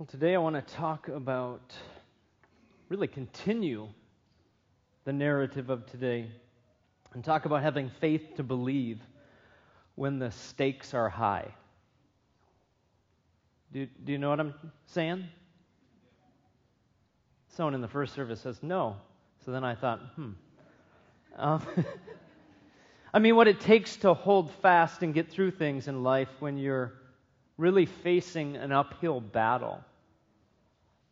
Well, today I want to talk about, really continue the narrative of today and talk about having faith to believe when the stakes are high. Do, do you know what I'm saying? Someone in the first service says no. So then I thought, hmm. Um, I mean, what it takes to hold fast and get through things in life when you're really facing an uphill battle.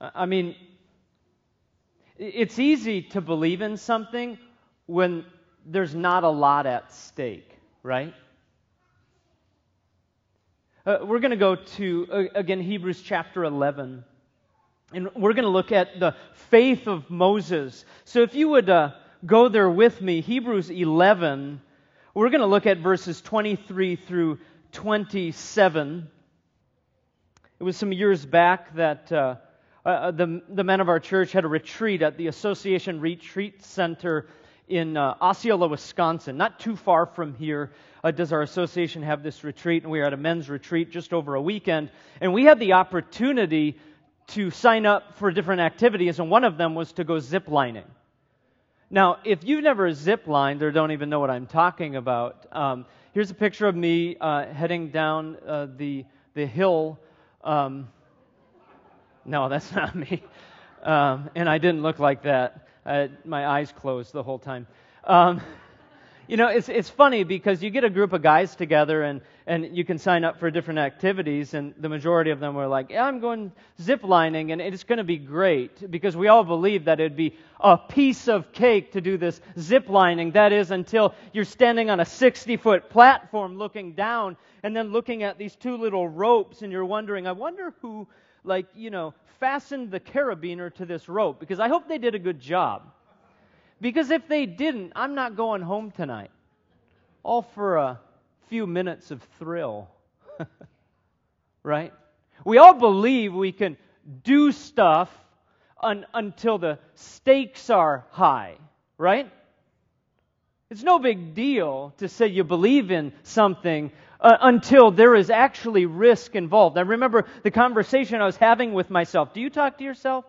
I mean, it's easy to believe in something when there's not a lot at stake, right? Uh, we're going to go to, uh, again, Hebrews chapter 11. And we're going to look at the faith of Moses. So if you would uh, go there with me, Hebrews 11, we're going to look at verses 23 through 27. It was some years back that uh, uh, the, the men of our church had a retreat at the Association Retreat Center in uh, Osceola, Wisconsin. Not too far from here uh, does our association have this retreat, and we were at a men's retreat just over a weekend. And we had the opportunity to sign up for different activities, and one of them was to go zip lining. Now, if you've never zip lined or don't even know what I'm talking about, um, here's a picture of me uh, heading down uh, the, the hill. Um, no, that's not me. Um, and I didn't look like that. my eyes closed the whole time. Um, you know, it's, it's funny because you get a group of guys together and, and you can sign up for different activities, and the majority of them were like, yeah, I'm going zip lining, and it's going to be great because we all believe that it'd be a piece of cake to do this zip lining. That is, until you're standing on a 60 foot platform looking down and then looking at these two little ropes, and you're wondering, I wonder who like, you know, fastened the carabiner to this rope because I hope they did a good job. Because if they didn't, I'm not going home tonight. All for a few minutes of thrill. right? We all believe we can do stuff un- until the stakes are high, right? It's no big deal to say you believe in something uh, until there is actually risk involved. I remember the conversation I was having with myself. Do you talk to yourself?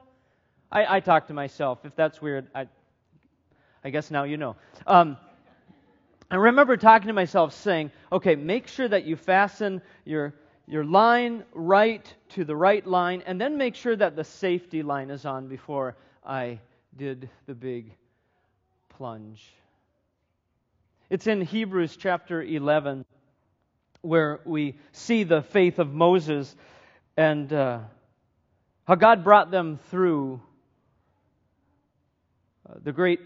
I, I talk to myself. If that's weird, I, I guess now you know. Um, I remember talking to myself saying, okay, make sure that you fasten your, your line right to the right line, and then make sure that the safety line is on before I did the big plunge. It's in Hebrews chapter 11 where we see the faith of Moses and uh, how God brought them through uh, the great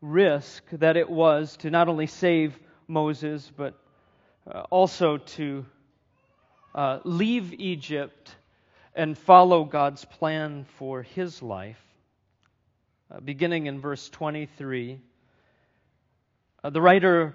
risk that it was to not only save Moses, but uh, also to uh, leave Egypt and follow God's plan for his life. Uh, beginning in verse 23, uh, the writer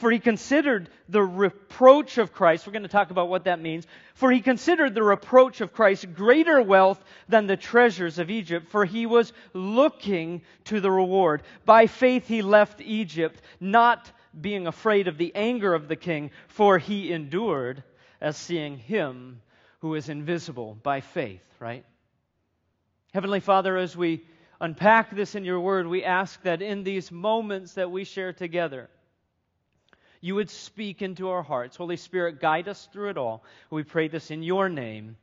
For he considered the reproach of Christ, we're going to talk about what that means. For he considered the reproach of Christ greater wealth than the treasures of Egypt, for he was looking to the reward. By faith he left Egypt, not being afraid of the anger of the king, for he endured as seeing him who is invisible by faith, right? Heavenly Father, as we unpack this in your word, we ask that in these moments that we share together, you would speak into our hearts. Holy Spirit, guide us through it all. We pray this in your name.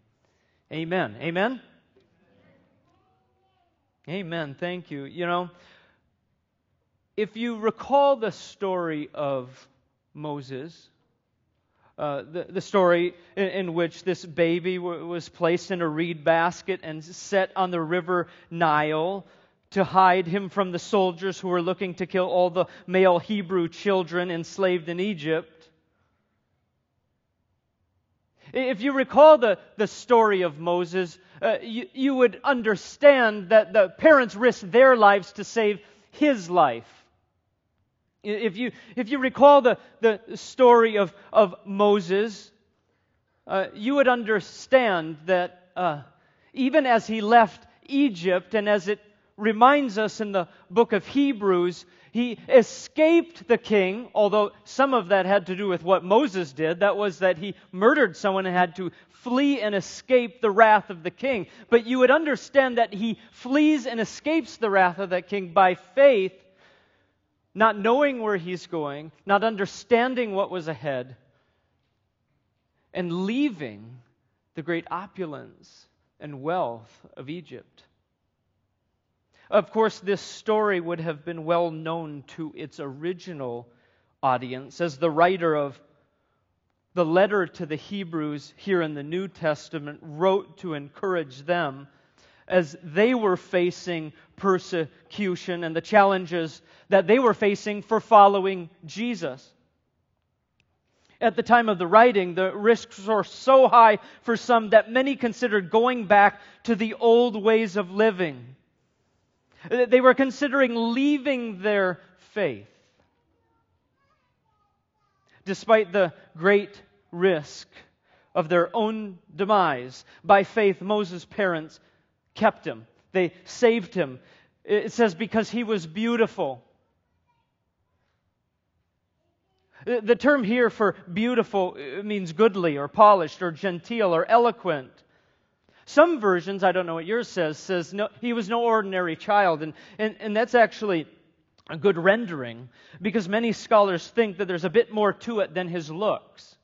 Amen. Amen. Amen. Thank you. You know, if you recall the story of Moses, uh, the, the story in, in, which this baby w- was placed in a reed basket and set on the river Nile to hide him from the soldiers who were looking to kill all the male Hebrew children enslaved in Egypt. If you recall the, the story of Moses, uh, you, you would understand that the parents risked their lives to save his life. If you, if you recall the, the story of, of Moses, uh, you would understand that uh, even as he left Egypt, and as it reminds us in the book of Hebrews, he escaped the king, although some of that had to do with what Moses did. That was that he murdered someone and had to flee and escape the wrath of the king. But you would understand that he flees and escapes the wrath of that king by faith, not knowing where he's going, not understanding what was ahead, and leaving the great opulence and wealth of Egypt. Of course, this story would have been well known to its original audience, as the writer of the letter to the Hebrews here in the New Testament wrote to encourage them as they were facing persecution and the challenges that they were facing for following Jesus. At the time of the writing, the risks were so high for some that many considered going back to the old ways of living. They were considering leaving their faith. Despite the great risk of their own demise, by faith, Moses' parents kept him. They saved him. It says, because he was beautiful. The term here for beautiful uh, means goodly or polished or genteel or eloquent. Some versions, I don't know what yours says, says no, he was no ordinary child. And, and, and that's actually a good rendering because many scholars think that there's a bit more to it than his looks.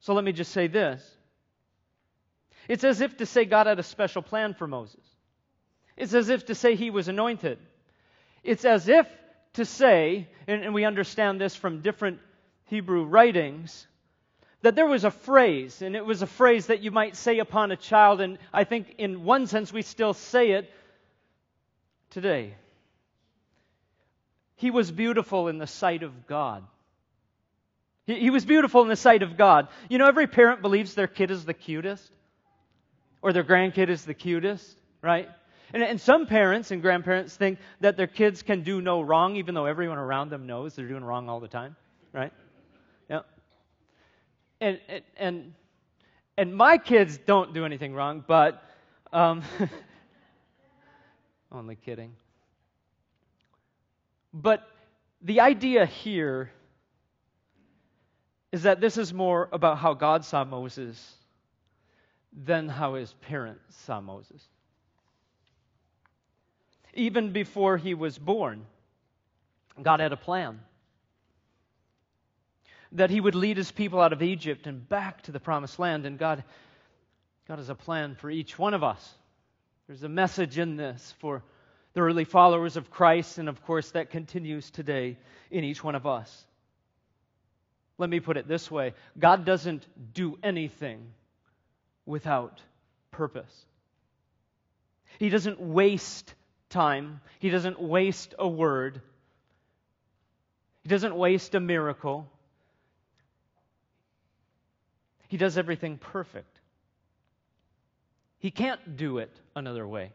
So let me just say this. It's as if to say God had a special plan for Moses. It's as if to say he was anointed. It's as if to say, and, and we understand this from different Hebrew writings, that there was a phrase, and it was a phrase that you might say upon a child, and I think in one sense we still say it today. He was beautiful in the sight of God. He, he was beautiful in the sight of God. You know, every parent believes their kid is the cutest, or their grandkid is the cutest, right? And, and, some parents and grandparents think that their kids can do no wrong, even though everyone around them knows they're doing wrong all the time, right? And, and, and my kids don't do anything wrong, but um, only kidding. But the idea here is that this is more about how God saw Moses than how his parents saw Moses. Even before he was born, God had a plan that he would lead his people out of Egypt and back to the promised land. And God, God has a plan for each one of us. There's a message in this for the early followers of Christ, and of course, that continues today in each one of us. Let me put it this way God doesn't do anything without purpose. He doesn't waste time, He doesn't waste a word, He doesn't waste a miracle. He does everything perfect. He can't do it another way.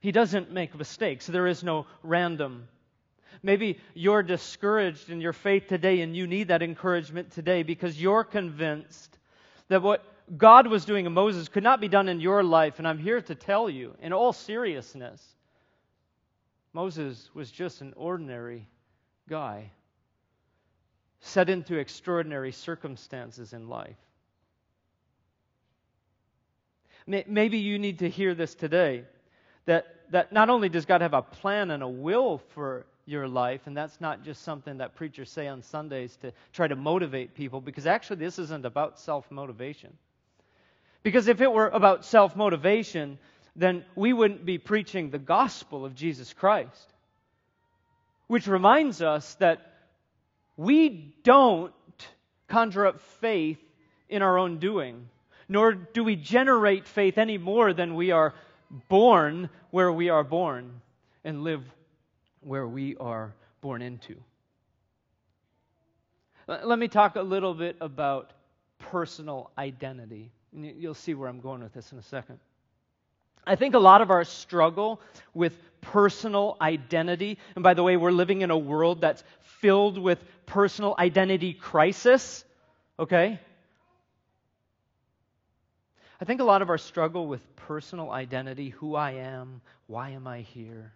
He doesn't make mistakes. There is no random. Maybe you're discouraged in your faith today and you need that encouragement today because you're convinced that what God was doing in Moses could not be done in your life. And I'm here to tell you, in all seriousness, Moses was just an ordinary guy set into extraordinary circumstances in life. Maybe you need to hear this today that, that not only does God have a plan and a will for your life, and that's not just something that preachers say on Sundays to try to motivate people, because actually this isn't about self motivation. Because if it were about self motivation, then we wouldn't be preaching the gospel of Jesus Christ. Which reminds us that we don't conjure up faith in our own doing, nor do we generate faith any more than we are born where we are born and live where we are born into. Let me talk a little bit about personal identity. You'll see where I'm going with this in a second. I think a lot of our struggle with personal identity, and by the way, we're living in a world that's filled with personal identity crisis, okay? I think a lot of our struggle with personal identity, who I am, why am I here,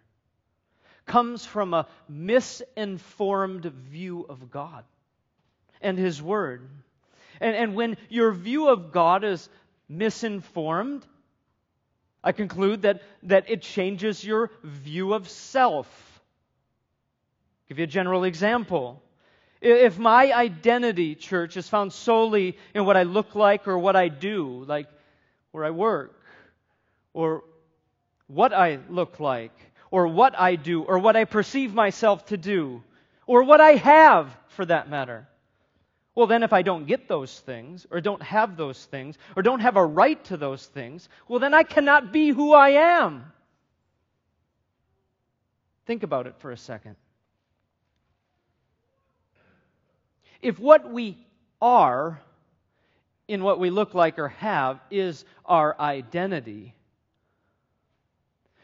comes from a misinformed view of God and His Word. And, and when your view of God is misinformed, I conclude that, that it changes your view of self. I'll give you a general example. If my identity, church, is found solely in what I look like or what I do, like where I work, or what I look like, or what I do, or what I perceive myself to do, or what I have, for that matter, well, then, if I don't get those things, or don't have those things, or don't have a right to those things, well, then I cannot be who I am. Think about it for a second. If what we are in what we look like or have is our identity,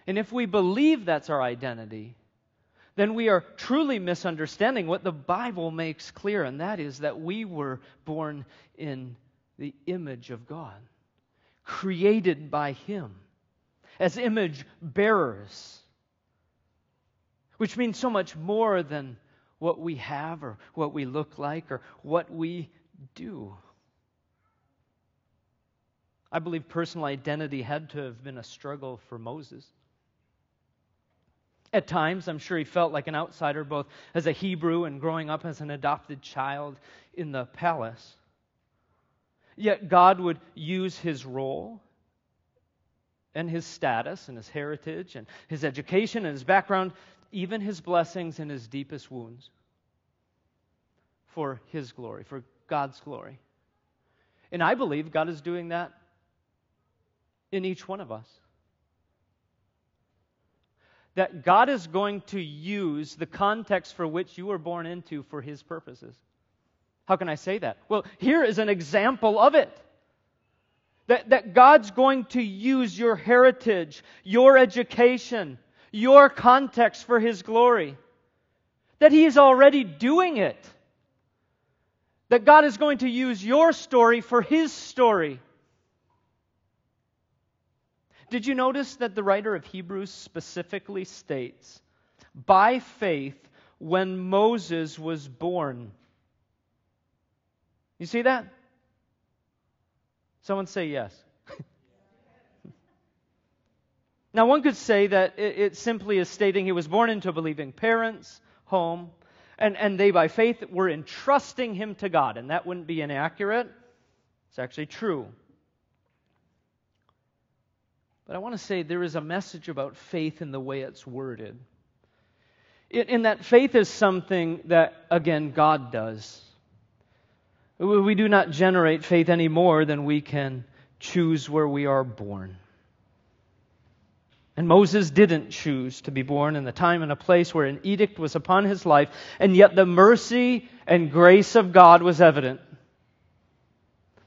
and if we believe that's our identity, then we are truly misunderstanding what the Bible makes clear, and that is that we were born in the image of God, created by Him as image bearers, which means so much more than what we have or what we look like or what we do. I believe personal identity had to have been a struggle for Moses. At times, I'm sure he felt like an outsider, both as a Hebrew and growing up as an adopted child in the palace. Yet God would use his role and his status and his heritage and his education and his background, even his blessings and his deepest wounds, for his glory, for God's glory. And I believe God is doing that in each one of us that God is going to use the context for which you were born into for His purposes. How can I say that? Well, here is an example of it. That, that God's going to use your heritage, your education, your context for His glory. That He is already doing it. That God is going to use your story for His story. Did you notice that the writer of Hebrews specifically states, by faith, when Moses was born? You see that? Someone say yes. Now, one could say that it, it, simply is stating he was born into believing parents, home, and, and they, by faith, were entrusting him to God. And that wouldn't be inaccurate. It's actually true. But I want to say there is a message about faith in the way it's worded. In that faith is something that, again, God does. We do not generate faith any more than we can choose where we are born. And Moses didn't choose to be born in the time and a place where an edict was upon his life, and yet the mercy and grace of God was evident.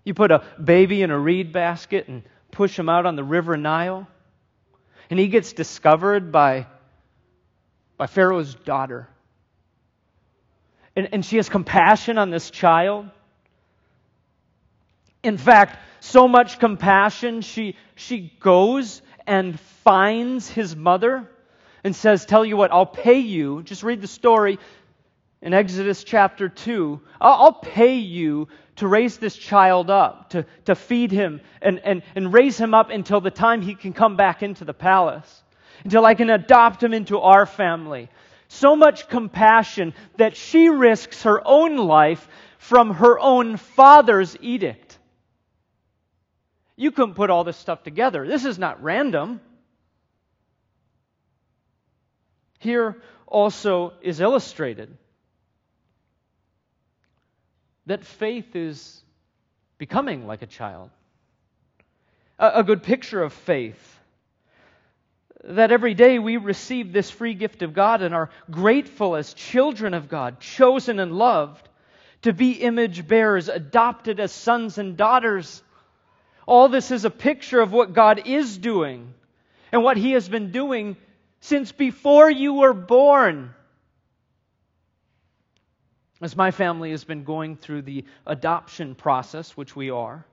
You put a baby in a reed basket and push him out on the river Nile. And he gets discovered by, by Pharaoh's daughter. And, and she has compassion on this child. In fact, so much compassion, she, she goes and finds his mother and says, Tell you what, I'll pay you. Just read the story in Exodus chapter 2. I'll, pay you to raise this child up, to, to feed him, and, and, and raise him up until the time he can come back into the palace, until I can adopt him into our family. So much compassion that she risks her own life from her own father's edict. You couldn't put all this stuff together. This is not random. Here also is illustrated that faith is becoming like a child. A, good picture of faith. That every day we receive this free gift of God and are grateful as children of God, chosen and loved, to be image bearers, adopted as sons and daughters. All this is a picture of what God is doing and what He has been doing since before you were born. As my family has been going through the adoption process, which we are,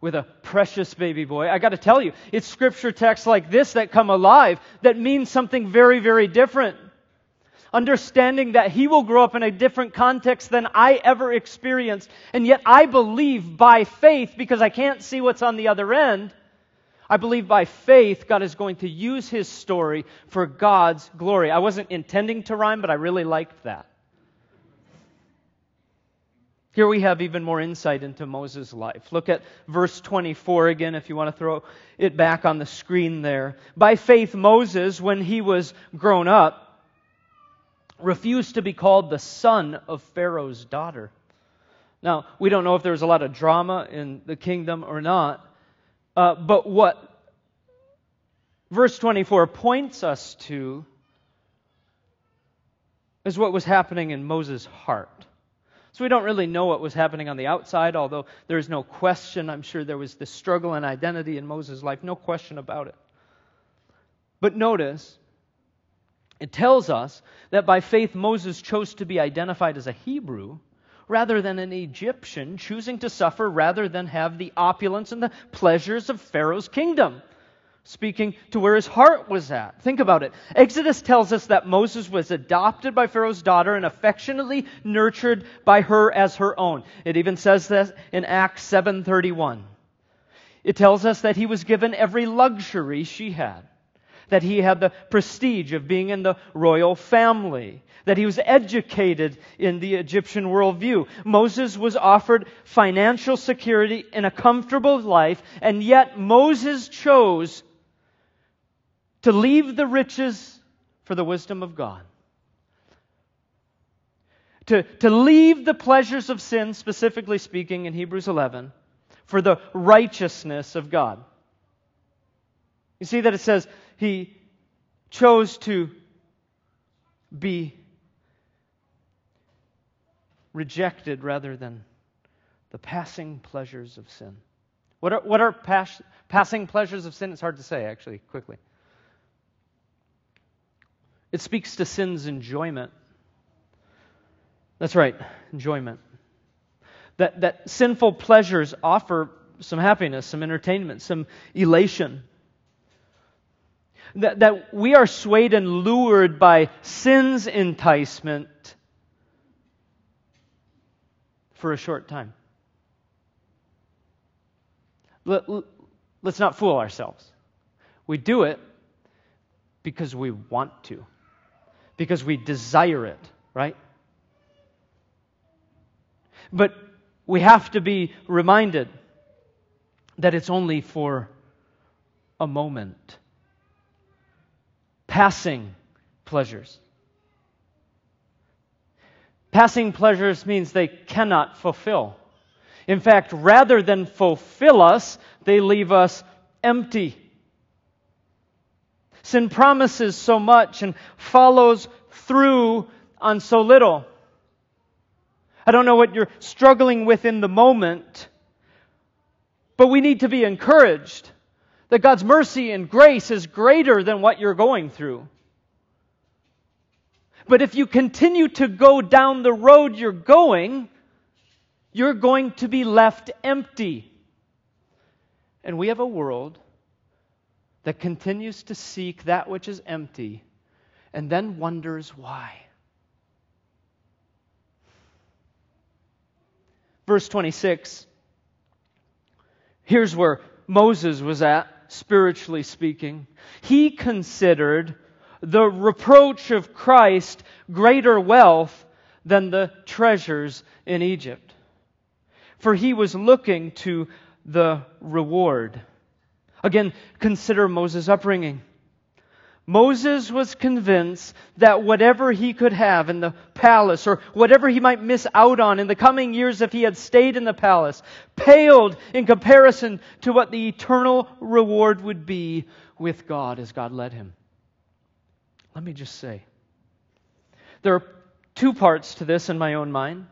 with a precious baby boy, I got to tell you, it's scripture texts like this that come alive that mean something very, very different understanding that he will grow up in a different context than I ever experienced. And yet I believe by faith, because I can't see what's on the other end, I believe by faith God is going to use his story for God's glory. I wasn't intending to rhyme, but I really liked that. Here we have even more insight into Moses' life. Look at verse 24 again, if you want to throw it back on the screen there. By faith, Moses, when he was grown up, refused to be called the son of Pharaoh's daughter. Now, we don't know if there was a lot of drama in the kingdom or not, uh, but what verse 24 points us to is what was happening in Moses' heart. So we don't really know what was happening on the outside, although there's no question. I'm sure there was this struggle and identity in Moses' life, no question about it. But notice, it tells us that by faith Moses chose to be identified as a Hebrew rather than an Egyptian, choosing to suffer rather than have the opulence and the pleasures of Pharaoh's kingdom. Speaking to where his heart was at. Think about it. Exodus tells us that Moses was adopted by Pharaoh's daughter and affectionately nurtured by her as her own. It even says this in Acts 7:31. It tells us that he was given every luxury she had that he had the prestige of being in the royal family, that he was educated in the Egyptian worldview. Moses was offered financial security in a comfortable life, and yet Moses chose to leave the riches for the wisdom of God. To, to leave the pleasures of sin, specifically speaking in Hebrews 11, for the righteousness of God. You see that it says, he chose to be rejected rather than the passing pleasures of sin. What are, what are pas- passing pleasures of sin? It's hard to say, actually, quickly. It speaks to sin's enjoyment. That's right, enjoyment. That, that sinful pleasures offer some happiness, some entertainment, some elation that, that we are swayed and lured by sin's enticement for a short time. Let, let's not fool ourselves. We do it because we want to, because we desire it, right? But we have to be reminded that it's only for a moment passing pleasures. Passing pleasures means they cannot fulfill. In fact, rather than fulfill us, they leave us empty. Sin promises so much and follows through on so little. I don't know what you're struggling with in the moment, but we need to be encouraged that God's mercy and grace is greater than what you're going through. But if you continue to go down the road you're going, you're going to be left empty. And we have a world that continues to seek that which is empty and then wonders why. Verse 26. Here's where Moses was at spiritually speaking. He considered the reproach of Christ greater wealth than the treasures in Egypt. For he was looking to the reward. Again, consider Moses' upbringing. Moses was convinced that whatever he could have in the palace or whatever he might miss out on in the coming years if he had stayed in the palace paled in comparison to what the eternal reward would be with God as God led him. Let me just say there are two parts to this in my own mind.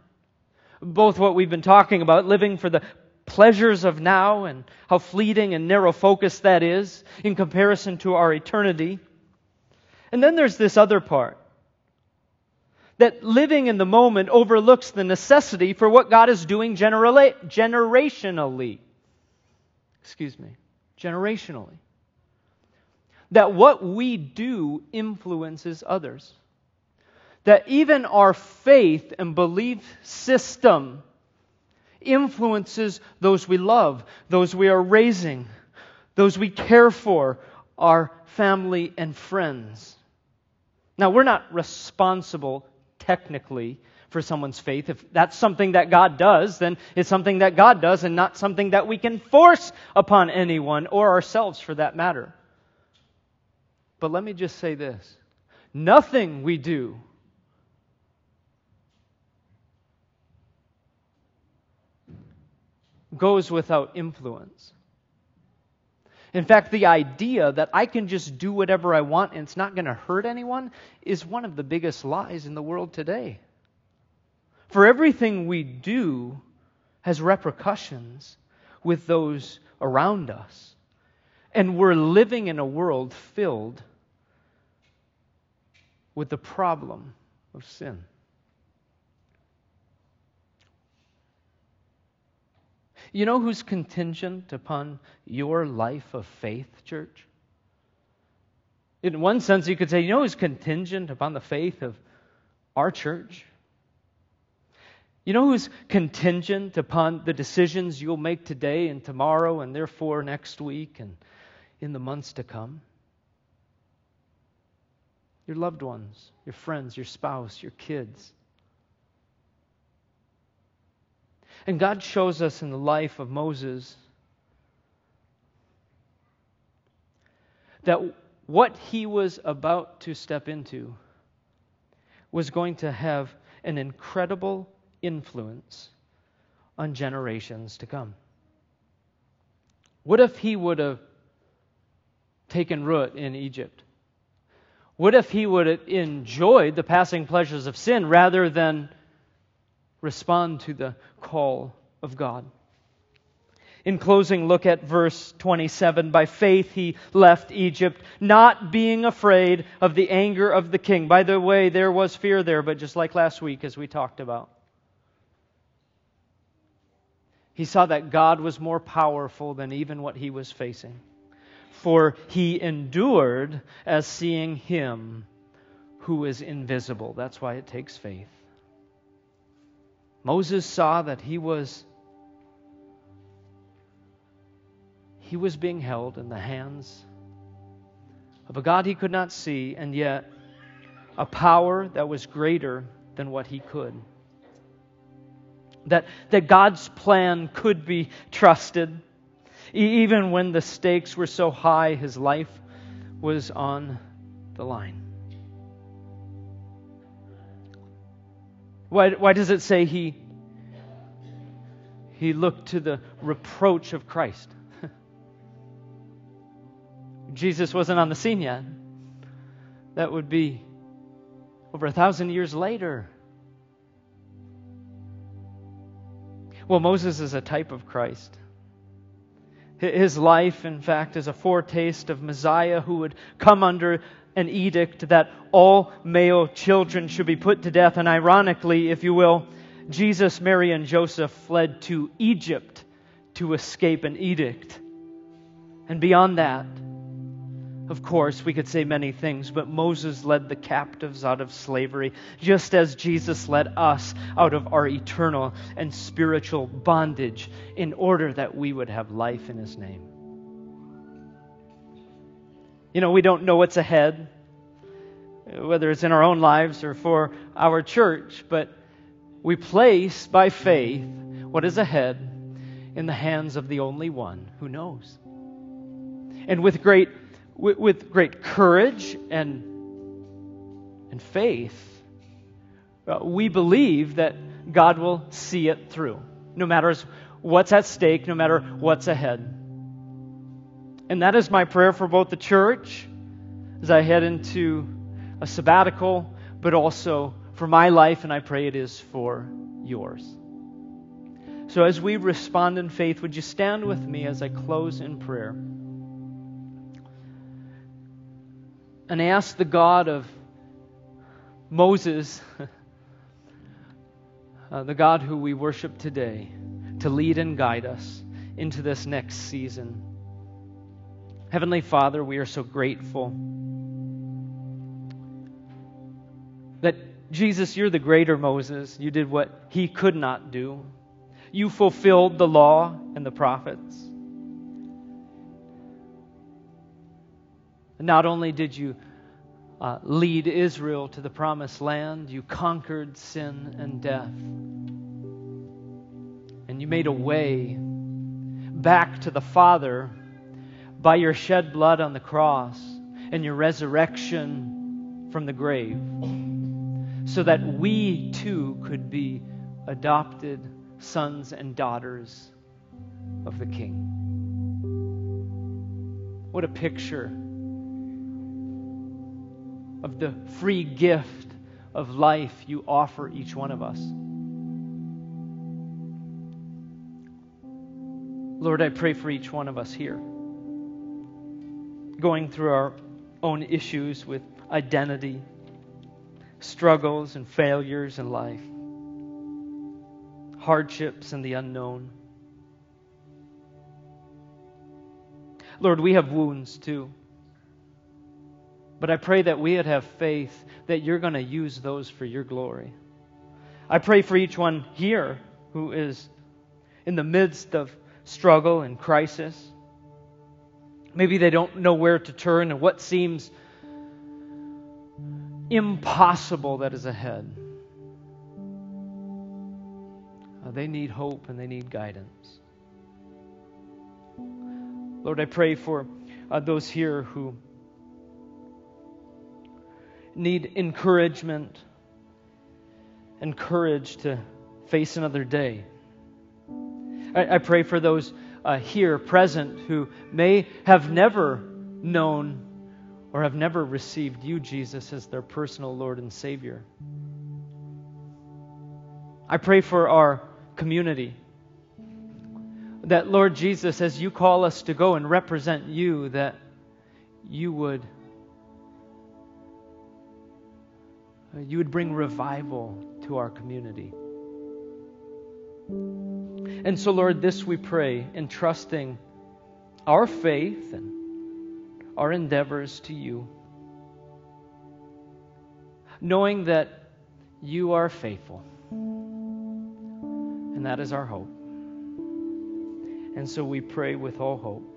both what we've been talking about, living for the pleasures of now and how fleeting and narrow focused that is in comparison to our eternity. And then there's this other part that living in the moment overlooks the necessity for what God is doing generationally. Excuse me, generationally. That what we do influences others. That even our faith and belief system influences those we love, those we are raising, those we care for, our family and friends. Now, we're not responsible technically for someone's faith. If that's something that God does, then it's something that God does and not something that we can force upon anyone or ourselves for that matter. But let me just say this nothing we do goes without influence. In fact, the idea that I can just do whatever I want and it's not going to hurt anyone is one of the biggest lies in the world today. For everything we do has repercussions with those around us. And we're living in a world filled with the problem of sin. You know who's contingent upon your life of faith, church? In one sense, you could say, you know who's contingent upon the faith of our church? You know who's contingent upon the decisions you'll make today and tomorrow and therefore next week and in the months to come? Your loved ones, your friends, your spouse, your kids. And God shows us in the life of Moses that what he was about to step into was going to have an incredible influence on generations to come. What if he would have taken root in Egypt? What if he would have enjoyed the passing pleasures of sin rather than respond to the call of God. In closing, look at verse 27. By faith he left Egypt, not being afraid of the anger of the king. By the way, there was fear there, but just like last week, as we talked about. He saw that God was more powerful than even what he was facing. For he endured as seeing him who is invisible. That's why it takes faith. Moses saw that he was he was being held in the hands of a God he could not see and yet a power that was greater than what he could. That, that God's plan could be trusted. Even when the stakes were so high, his life was on the line. Why, why does it say he, he looked to the reproach of Christ? Jesus wasn't on the scene yet. That would be over a thousand years later. Well, Moses is a type of Christ. His life, in fact, is a foretaste of Messiah who would come under an edict that all male children should be put to death. And ironically, if you will, Jesus, Mary, and Joseph fled to Egypt to escape an edict. And beyond that, of course, we could say many things, but Moses led the captives out of slavery, just as Jesus led us out of our eternal and spiritual bondage in order that we would have life in his name. You know, we don't know what's ahead, whether it's in our own lives or for our church, but we place by faith what is ahead in the hands of the only one who knows. And with great, with, with great courage and, and faith, uh, we believe that God will see it through, no matter what's at stake, no matter what's ahead. And that is my prayer for both the church as I head into a sabbatical, but also for my life, and I pray it is for yours. So as we respond in faith, would you stand with me as I close in prayer? And ask the God of Moses, uh, the God who we worship today, to lead and guide us into this next season. Heavenly Father, we are so grateful that Jesus, you're the greater Moses. You did what he could not do. You fulfilled the law and the prophets. Not only did you uh, lead Israel to the promised land, you conquered sin and death. And you made a way back to the Father by your shed blood on the cross and your resurrection from the grave, so that we too could be adopted sons and daughters of the King. What a picture of the free gift of life you offer each one of us. Lord, I pray for each one of us here, going through our own issues with identity, struggles and failures in life, hardships and the unknown. Lord, we have wounds too. But I pray that we would have faith that you're going to use those for your glory. I pray for each one here who is in the midst of struggle and crisis. Maybe they don't know where to turn and what seems impossible that is ahead. Uh, they need hope and they need guidance. Lord, I pray for uh, those here who need encouragement and courage to face another day. I, I pray for those uh, here present who may have never known or have never received you, Jesus, as their personal Lord and Savior. I pray for our community. That, Lord Jesus, as you call us to go and represent you, that you would Uh, you would bring revival to our community. And so, Lord, this we pray, entrusting our faith and our endeavors to you, knowing that you are faithful. And that is our hope. And so we pray with all hope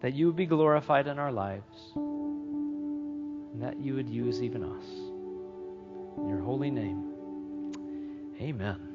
that you would be glorified in our lives and that you would use even us. In your holy name, amen.